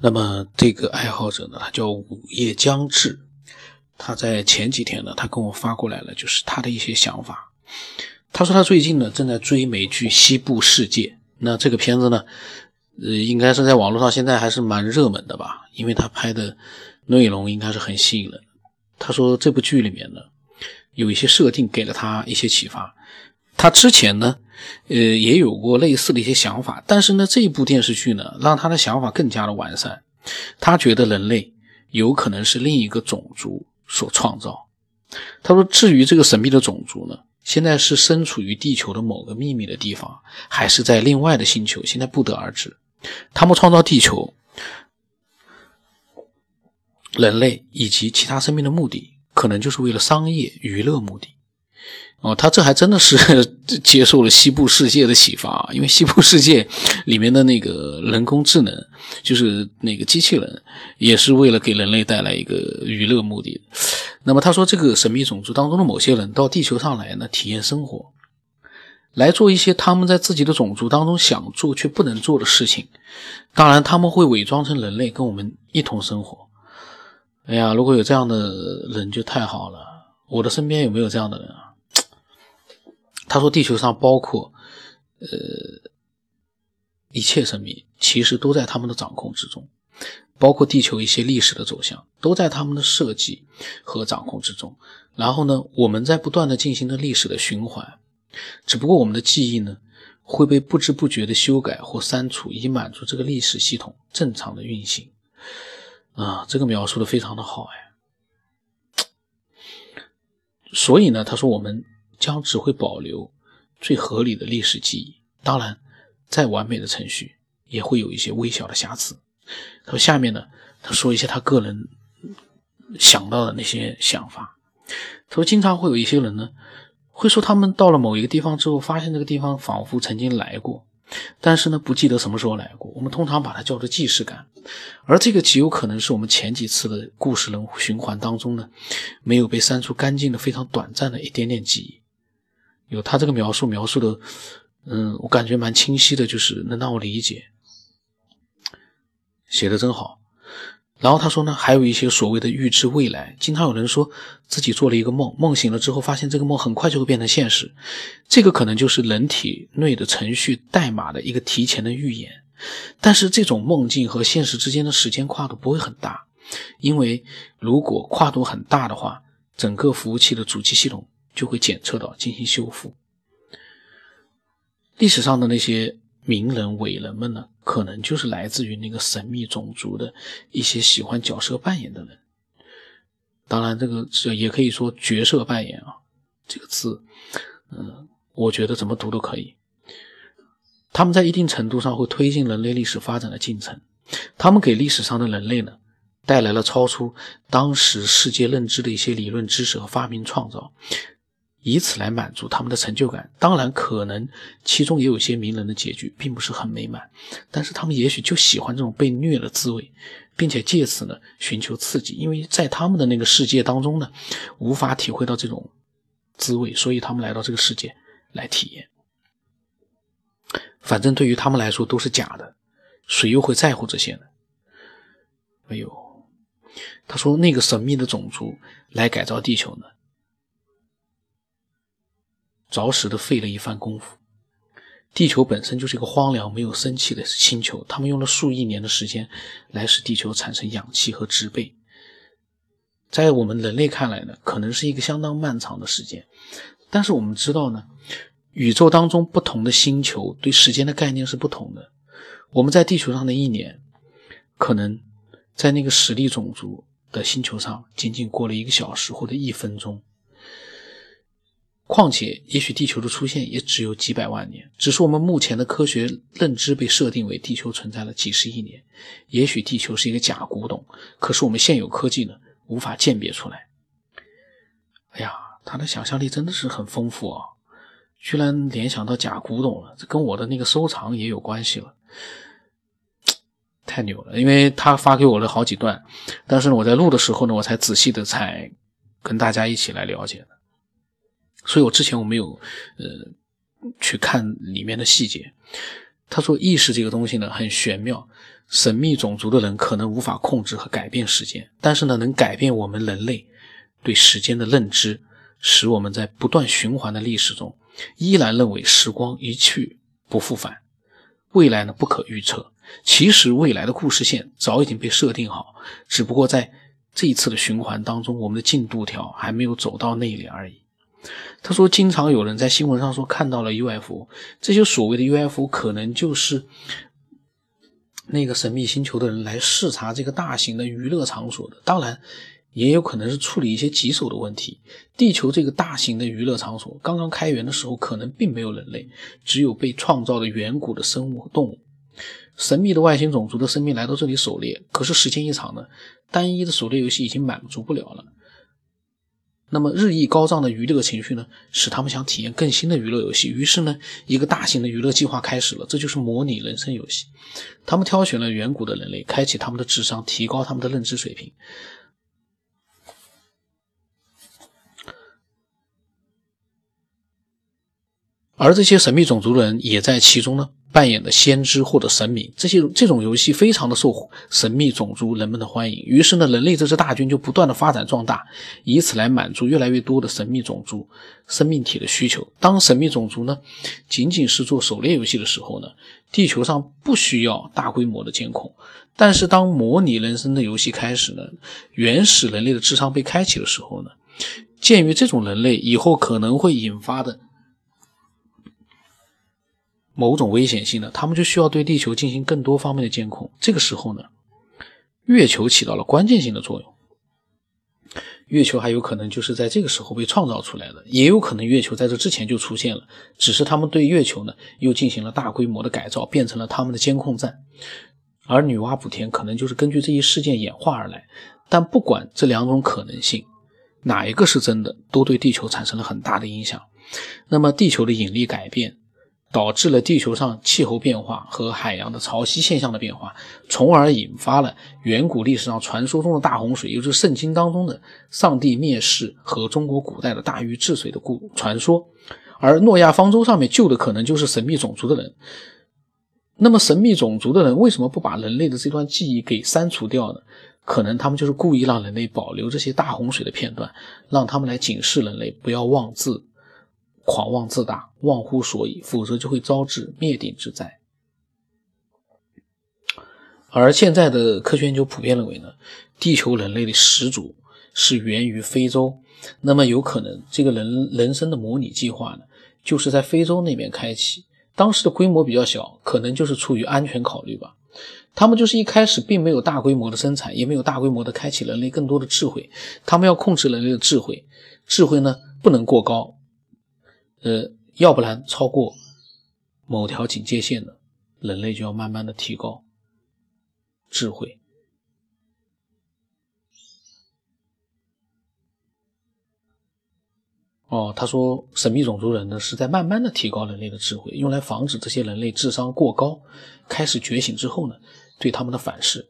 那么这个爱好者呢，他叫午夜将至，他在前几天呢，他跟我发过来了，就是他的一些想法。他说他最近呢正在追美剧《西部世界》，那这个片子呢，呃，应该是在网络上现在还是蛮热门的吧，因为他拍的内容应该是很吸引人。他说这部剧里面呢，有一些设定给了他一些启发。他之前呢，呃，也有过类似的一些想法，但是呢，这一部电视剧呢，让他的想法更加的完善。他觉得人类有可能是另一个种族所创造。他说，至于这个神秘的种族呢，现在是身处于地球的某个秘密的地方，还是在另外的星球，现在不得而知。他们创造地球、人类以及其他生命的目的，可能就是为了商业娱乐目的。哦，他这还真的是 接受了西部世界的启发，因为西部世界里面的那个人工智能，就是那个机器人，也是为了给人类带来一个娱乐目的。那么他说，这个神秘种族当中的某些人到地球上来呢，体验生活，来做一些他们在自己的种族当中想做却不能做的事情。当然，他们会伪装成人类跟我们一同生活。哎呀，如果有这样的人就太好了。我的身边有没有这样的人啊？他说：“地球上包括，呃，一切生命，其实都在他们的掌控之中，包括地球一些历史的走向，都在他们的设计和掌控之中。然后呢，我们在不断的进行着历史的循环，只不过我们的记忆呢，会被不知不觉的修改或删除，以满足这个历史系统正常的运行。啊，这个描述的非常的好哎。所以呢，他说我们。”将只会保留最合理的历史记忆，当然，再完美的程序也会有一些微小的瑕疵。他说：“下面呢，他说一些他个人想到的那些想法。他说，经常会有一些人呢，会说他们到了某一个地方之后，发现这个地方仿佛曾经来过，但是呢，不记得什么时候来过。我们通常把它叫做既视感，而这个极有可能是我们前几次的故事人循环当中呢，没有被删除干净的非常短暂的一点点记忆。”有他这个描述描述的，嗯，我感觉蛮清晰的，就是能让我理解，写的真好。然后他说呢，还有一些所谓的预知未来，经常有人说自己做了一个梦，梦醒了之后发现这个梦很快就会变成现实，这个可能就是人体内的程序代码的一个提前的预言。但是这种梦境和现实之间的时间跨度不会很大，因为如果跨度很大的话，整个服务器的主机系统。就会检测到进行修复。历史上的那些名人伟人们呢，可能就是来自于那个神秘种族的一些喜欢角色扮演的人。当然，这个这也可以说角色扮演啊，这个字，嗯，我觉得怎么读都可以。他们在一定程度上会推进人类历史发展的进程，他们给历史上的人类呢。带来了超出当时世界认知的一些理论知识和发明创造。以此来满足他们的成就感。当然，可能其中也有些名人的结局并不是很美满，但是他们也许就喜欢这种被虐的滋味，并且借此呢寻求刺激。因为在他们的那个世界当中呢，无法体会到这种滋味，所以他们来到这个世界来体验。反正对于他们来说都是假的，谁又会在乎这些呢？哎呦，他说那个神秘的种族来改造地球呢？着实的费了一番功夫。地球本身就是一个荒凉、没有生气的星球，他们用了数亿年的时间来使地球产生氧气和植被。在我们人类看来呢，可能是一个相当漫长的时间。但是我们知道呢，宇宙当中不同的星球对时间的概念是不同的。我们在地球上的一年，可能在那个实力种族的星球上仅仅过了一个小时或者一分钟。况且，也许地球的出现也只有几百万年，只是我们目前的科学认知被设定为地球存在了几十亿年。也许地球是一个假古董，可是我们现有科技呢，无法鉴别出来。哎呀，他的想象力真的是很丰富啊，居然联想到假古董了，这跟我的那个收藏也有关系了，太牛了！因为他发给我了好几段，但是呢，我在录的时候呢，我才仔细的才跟大家一起来了解的。所以我之前我没有，呃，去看里面的细节。他说意识这个东西呢很玄妙，神秘种族的人可能无法控制和改变时间，但是呢，能改变我们人类对时间的认知，使我们在不断循环的历史中，依然认为时光一去不复返，未来呢不可预测。其实未来的故事线早已经被设定好，只不过在这一次的循环当中，我们的进度条还没有走到那里而已。他说，经常有人在新闻上说看到了 UFO，这些所谓的 UFO 可能就是那个神秘星球的人来视察这个大型的娱乐场所的，当然也有可能是处理一些棘手的问题。地球这个大型的娱乐场所刚刚开园的时候，可能并没有人类，只有被创造的远古的生物和动物。神秘的外星种族的生命来到这里狩猎，可是时间一长呢，单一的狩猎游戏已经满足不了了。那么日益高涨的娱乐情绪呢，使他们想体验更新的娱乐游戏。于是呢，一个大型的娱乐计划开始了，这就是模拟人生游戏。他们挑选了远古的人类，开启他们的智商，提高他们的认知水平。而这些神秘种族的人也在其中呢。扮演的先知或者神明，这些这种游戏非常的受神秘种族人们的欢迎。于是呢，人类这支大军就不断的发展壮大，以此来满足越来越多的神秘种族生命体的需求。当神秘种族呢仅仅是做狩猎游戏的时候呢，地球上不需要大规模的监控。但是当模拟人生的游戏开始呢，原始人类的智商被开启的时候呢，鉴于这种人类以后可能会引发的。某种危险性的，他们就需要对地球进行更多方面的监控。这个时候呢，月球起到了关键性的作用。月球还有可能就是在这个时候被创造出来的，也有可能月球在这之前就出现了，只是他们对月球呢又进行了大规模的改造，变成了他们的监控站。而女娲补天可能就是根据这一事件演化而来。但不管这两种可能性哪一个是真的，都对地球产生了很大的影响。那么地球的引力改变。导致了地球上气候变化和海洋的潮汐现象的变化，从而引发了远古历史上传说中的大洪水，也就是圣经当中的上帝灭世和中国古代的大禹治水的故传说。而诺亚方舟上面救的可能就是神秘种族的人。那么神秘种族的人为什么不把人类的这段记忆给删除掉呢？可能他们就是故意让人类保留这些大洪水的片段，让他们来警示人类不要妄自。狂妄自大，忘乎所以，否则就会招致灭顶之灾。而现在的科学研究普遍认为呢，地球人类的始祖是源于非洲，那么有可能这个人人生的模拟计划呢，就是在非洲那边开启。当时的规模比较小，可能就是出于安全考虑吧。他们就是一开始并没有大规模的生产，也没有大规模的开启人类更多的智慧，他们要控制人类的智慧，智慧呢不能过高。呃，要不然超过某条警戒线的人类就要慢慢的提高智慧。哦，他说神秘种族人呢是在慢慢的提高人类的智慧，用来防止这些人类智商过高开始觉醒之后呢对他们的反噬。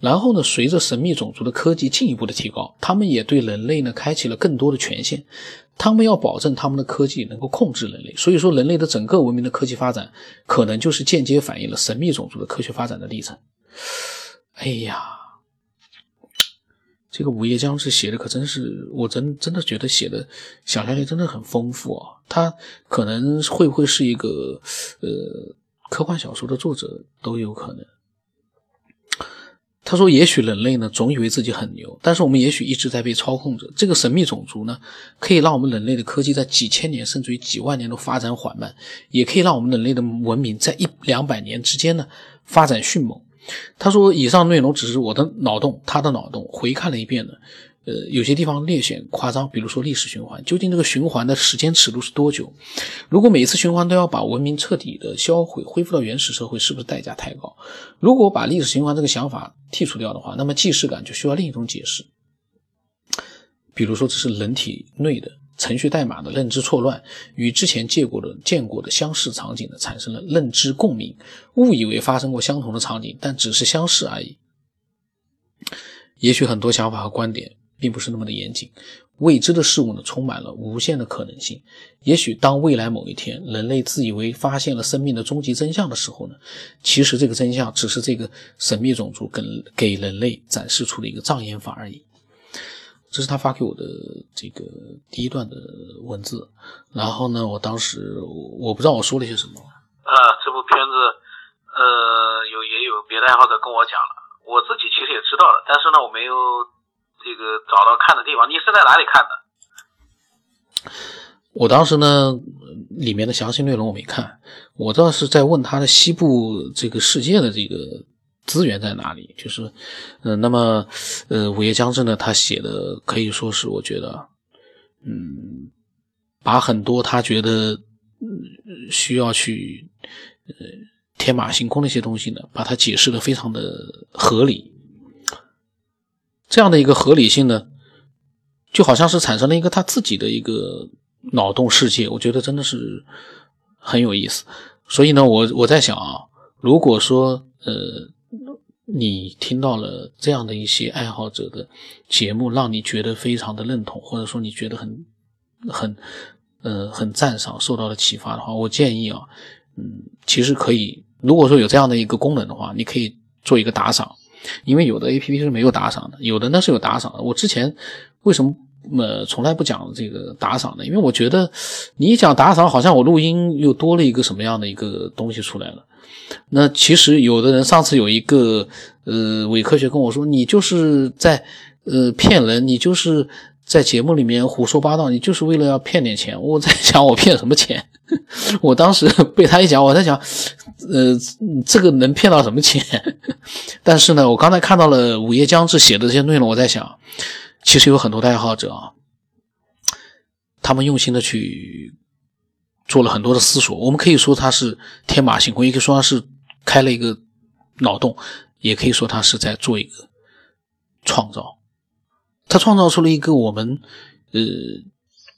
然后呢，随着神秘种族的科技进一步的提高，他们也对人类呢开启了更多的权限。他们要保证他们的科技能够控制人类，所以说人类的整个文明的科技发展，可能就是间接反映了神秘种族的科学发展的历程。哎呀，这个《午夜将至》写的可真是，我真真的觉得写的想象力真的很丰富啊。他可能会不会是一个呃科幻小说的作者都有可能。他说：“也许人类呢，总以为自己很牛，但是我们也许一直在被操控着。这个神秘种族呢，可以让我们人类的科技在几千年甚至于几万年都发展缓慢，也可以让我们人类的文明在一两百年之间呢发展迅猛。”他说：“以上内容只是我的脑洞，他的脑洞。回看了一遍呢。”呃，有些地方略显夸张，比如说历史循环，究竟这个循环的时间尺度是多久？如果每一次循环都要把文明彻底的销毁，恢复到原始社会，是不是代价太高？如果把历史循环这个想法剔除掉的话，那么既视感就需要另一种解释，比如说这是人体内的程序代码的认知错乱，与之前见过的见过的相似场景呢产生了认知共鸣，误以为发生过相同的场景，但只是相似而已。也许很多想法和观点。并不是那么的严谨，未知的事物呢，充满了无限的可能性。也许当未来某一天，人类自以为发现了生命的终极真相的时候呢，其实这个真相只是这个神秘种族给给人类展示出的一个障眼法而已。这是他发给我的这个第一段的文字。然后呢，我当时我不知道我说了些什么。啊，这部片子，呃，有也有别的爱好者跟我讲了，我自己其实也知道了，但是呢，我没有。这个找到看的地方，你是在哪里看的？我当时呢，里面的详细内容我没看，我倒是在问他的西部这个世界的这个资源在哪里。就是，嗯，那么，呃，午夜将至呢，他写的可以说是我觉得，嗯，把很多他觉得需要去呃天马行空的一些东西呢，把它解释的非常的合理。这样的一个合理性呢，就好像是产生了一个他自己的一个脑洞世界，我觉得真的是很有意思。所以呢，我我在想啊，如果说呃你听到了这样的一些爱好者的节目，让你觉得非常的认同，或者说你觉得很很呃很赞赏，受到了启发的话，我建议啊，嗯，其实可以，如果说有这样的一个功能的话，你可以做一个打赏。因为有的 A P P 是没有打赏的，有的呢是有打赏的。我之前为什么呃从来不讲这个打赏呢？因为我觉得你一讲打赏，好像我录音又多了一个什么样的一个东西出来了。那其实有的人上次有一个呃伪科学跟我说，你就是在呃骗人，你就是在节目里面胡说八道，你就是为了要骗点钱。我在想我骗什么钱？我当时 被他一讲，我在想。呃，这个能骗到什么钱？但是呢，我刚才看到了午夜将至写的这些内容，我在想，其实有很多的爱好者啊，他们用心的去做了很多的思索。我们可以说他是天马行空，也可以说他是开了一个脑洞，也可以说他是在做一个创造。他创造出了一个我们呃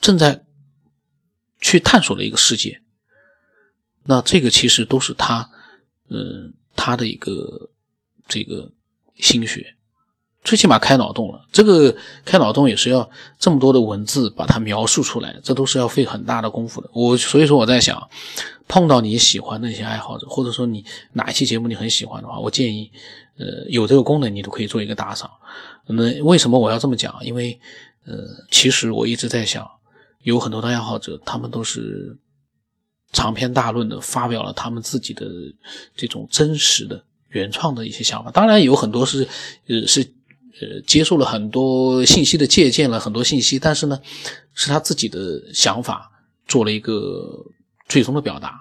正在去探索的一个世界。那这个其实都是他，嗯，他的一个这个心血，最起码开脑洞了。这个开脑洞也是要这么多的文字把它描述出来，这都是要费很大的功夫的。我所以说我在想，碰到你喜欢的一些爱好者，或者说你哪一期节目你很喜欢的话，我建议，呃，有这个功能你都可以做一个打赏。那为什么我要这么讲？因为，呃，其实我一直在想，有很多的爱好者，他们都是。长篇大论的发表了他们自己的这种真实的原创的一些想法，当然有很多是，呃，是，呃，接受了很多信息的借鉴了很多信息，但是呢，是他自己的想法做了一个最终的表达，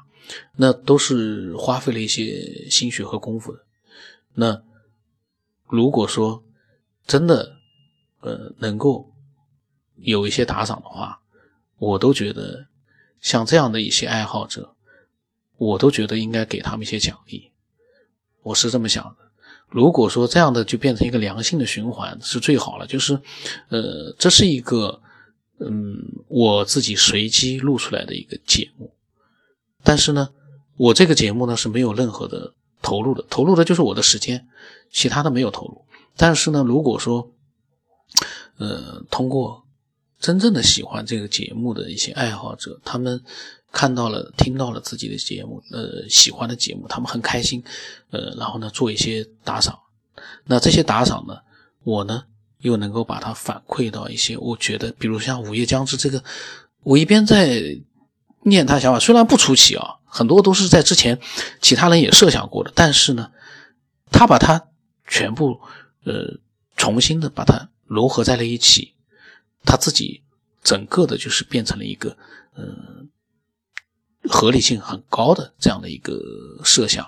那都是花费了一些心血和功夫的。那如果说真的，呃，能够有一些打赏的话，我都觉得。像这样的一些爱好者，我都觉得应该给他们一些奖励。我是这么想的。如果说这样的就变成一个良性的循环，是最好了。就是，呃，这是一个，嗯，我自己随机录出来的一个节目。但是呢，我这个节目呢是没有任何的投入的，投入的就是我的时间，其他的没有投入。但是呢，如果说，呃，通过。真正的喜欢这个节目的一些爱好者，他们看到了、听到了自己的节目，呃，喜欢的节目，他们很开心，呃，然后呢，做一些打赏。那这些打赏呢，我呢又能够把它反馈到一些，我觉得，比如像《午夜将至》这个，我一边在念他想法，虽然不出奇啊，很多都是在之前其他人也设想过的，但是呢，他把它全部呃重新的把它融合在了一起。他自己整个的就是变成了一个，嗯，合理性很高的这样的一个设想，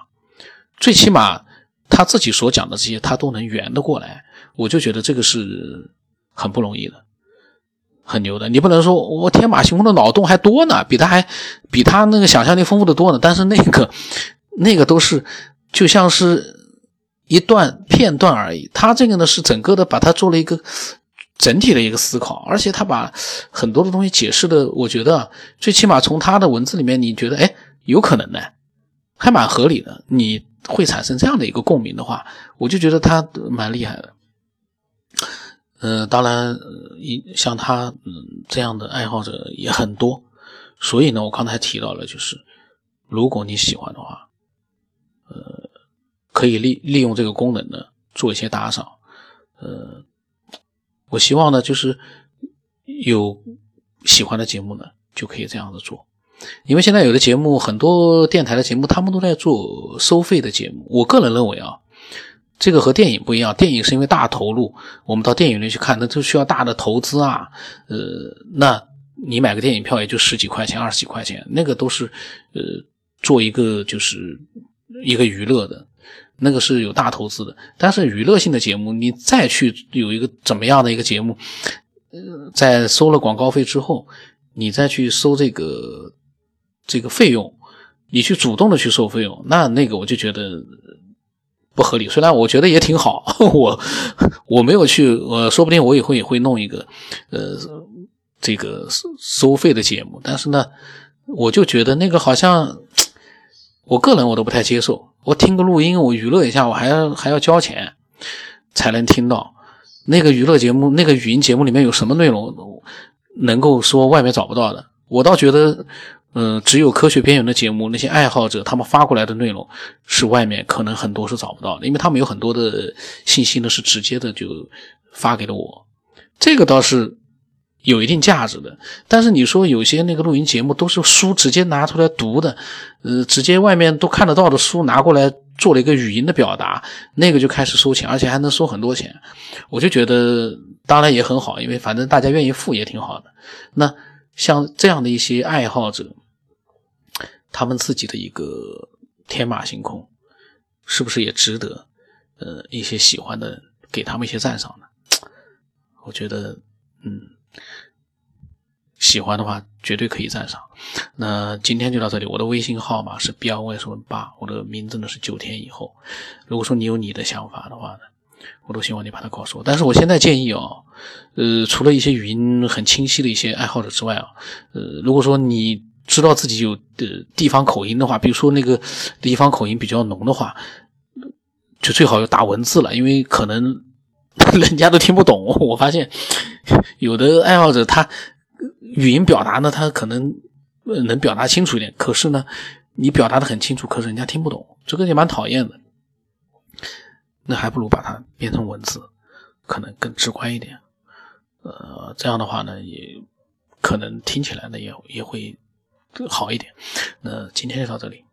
最起码他自己所讲的这些他都能圆得过来，我就觉得这个是很不容易的，很牛的。你不能说我天马行空的脑洞还多呢，比他还比他那个想象力丰富的多呢，但是那个那个都是就像是一段片段而已，他这个呢是整个的把它做了一个。整体的一个思考，而且他把很多的东西解释的，我觉得最起码从他的文字里面，你觉得哎，有可能呢，还蛮合理的。你会产生这样的一个共鸣的话，我就觉得他蛮厉害的。呃，当然，一像他这样的爱好者也很多，所以呢，我刚才提到了，就是如果你喜欢的话，呃，可以利利用这个功能呢做一些打赏，呃，我希望呢就是有喜欢的节目呢就可以这样子做，因为现在有的节目很多电台的节目他们都在做收费的节目，我个人认为啊。这个和电影不一样，电影是因为大投入，我们到电影院去看，那就需要大的投资啊。呃，那你买个电影票也就十几块钱、二十几块钱，那个都是呃做一个就是一个娱乐的，那个是有大投资的。但是娱乐性的节目，你再去有一个怎么样的一个节目，呃，在收了广告费之后，你再去收这个这个费用，你去主动的去收费用，那那个我就觉得。不合理，虽然我觉得也挺好，我我没有去，呃，说不定我以后也会弄一个，呃，这个收费的节目，但是呢，我就觉得那个好像，我个人我都不太接受。我听个录音，我娱乐一下，我还要还要交钱才能听到那个娱乐节目，那个语音节目里面有什么内容能够说外面找不到的？我倒觉得。嗯，只有科学边缘的节目，那些爱好者他们发过来的内容是外面可能很多是找不到的，因为他们有很多的信息呢是直接的就发给了我，这个倒是有一定价值的。但是你说有些那个录音节目都是书直接拿出来读的，呃，直接外面都看得到的书拿过来做了一个语音的表达，那个就开始收钱，而且还能收很多钱，我就觉得当然也很好，因为反正大家愿意付也挺好的。那。像这样的一些爱好者，他们自己的一个天马行空，是不是也值得呃一些喜欢的给他们一些赞赏呢？我觉得，嗯，喜欢的话绝对可以赞赏。那今天就到这里，我的微信号码是 B 二 Y 十八，我的名字呢是九天以后。如果说你有你的想法的话呢？我都希望你把它告诉我，但是我现在建议啊，呃，除了一些语音很清晰的一些爱好者之外啊，呃，如果说你知道自己有的地方口音的话，比如说那个地方口音比较浓的话，就最好要打文字了，因为可能 人家都听不懂。我发现 有的爱好者他语音表达呢，他可能能表达清楚一点，可是呢，你表达的很清楚，可是人家听不懂，这个也蛮讨厌的。那还不如把它变成文字，可能更直观一点。呃，这样的话呢，也可能听起来呢也也会好一点。那今天就到这里。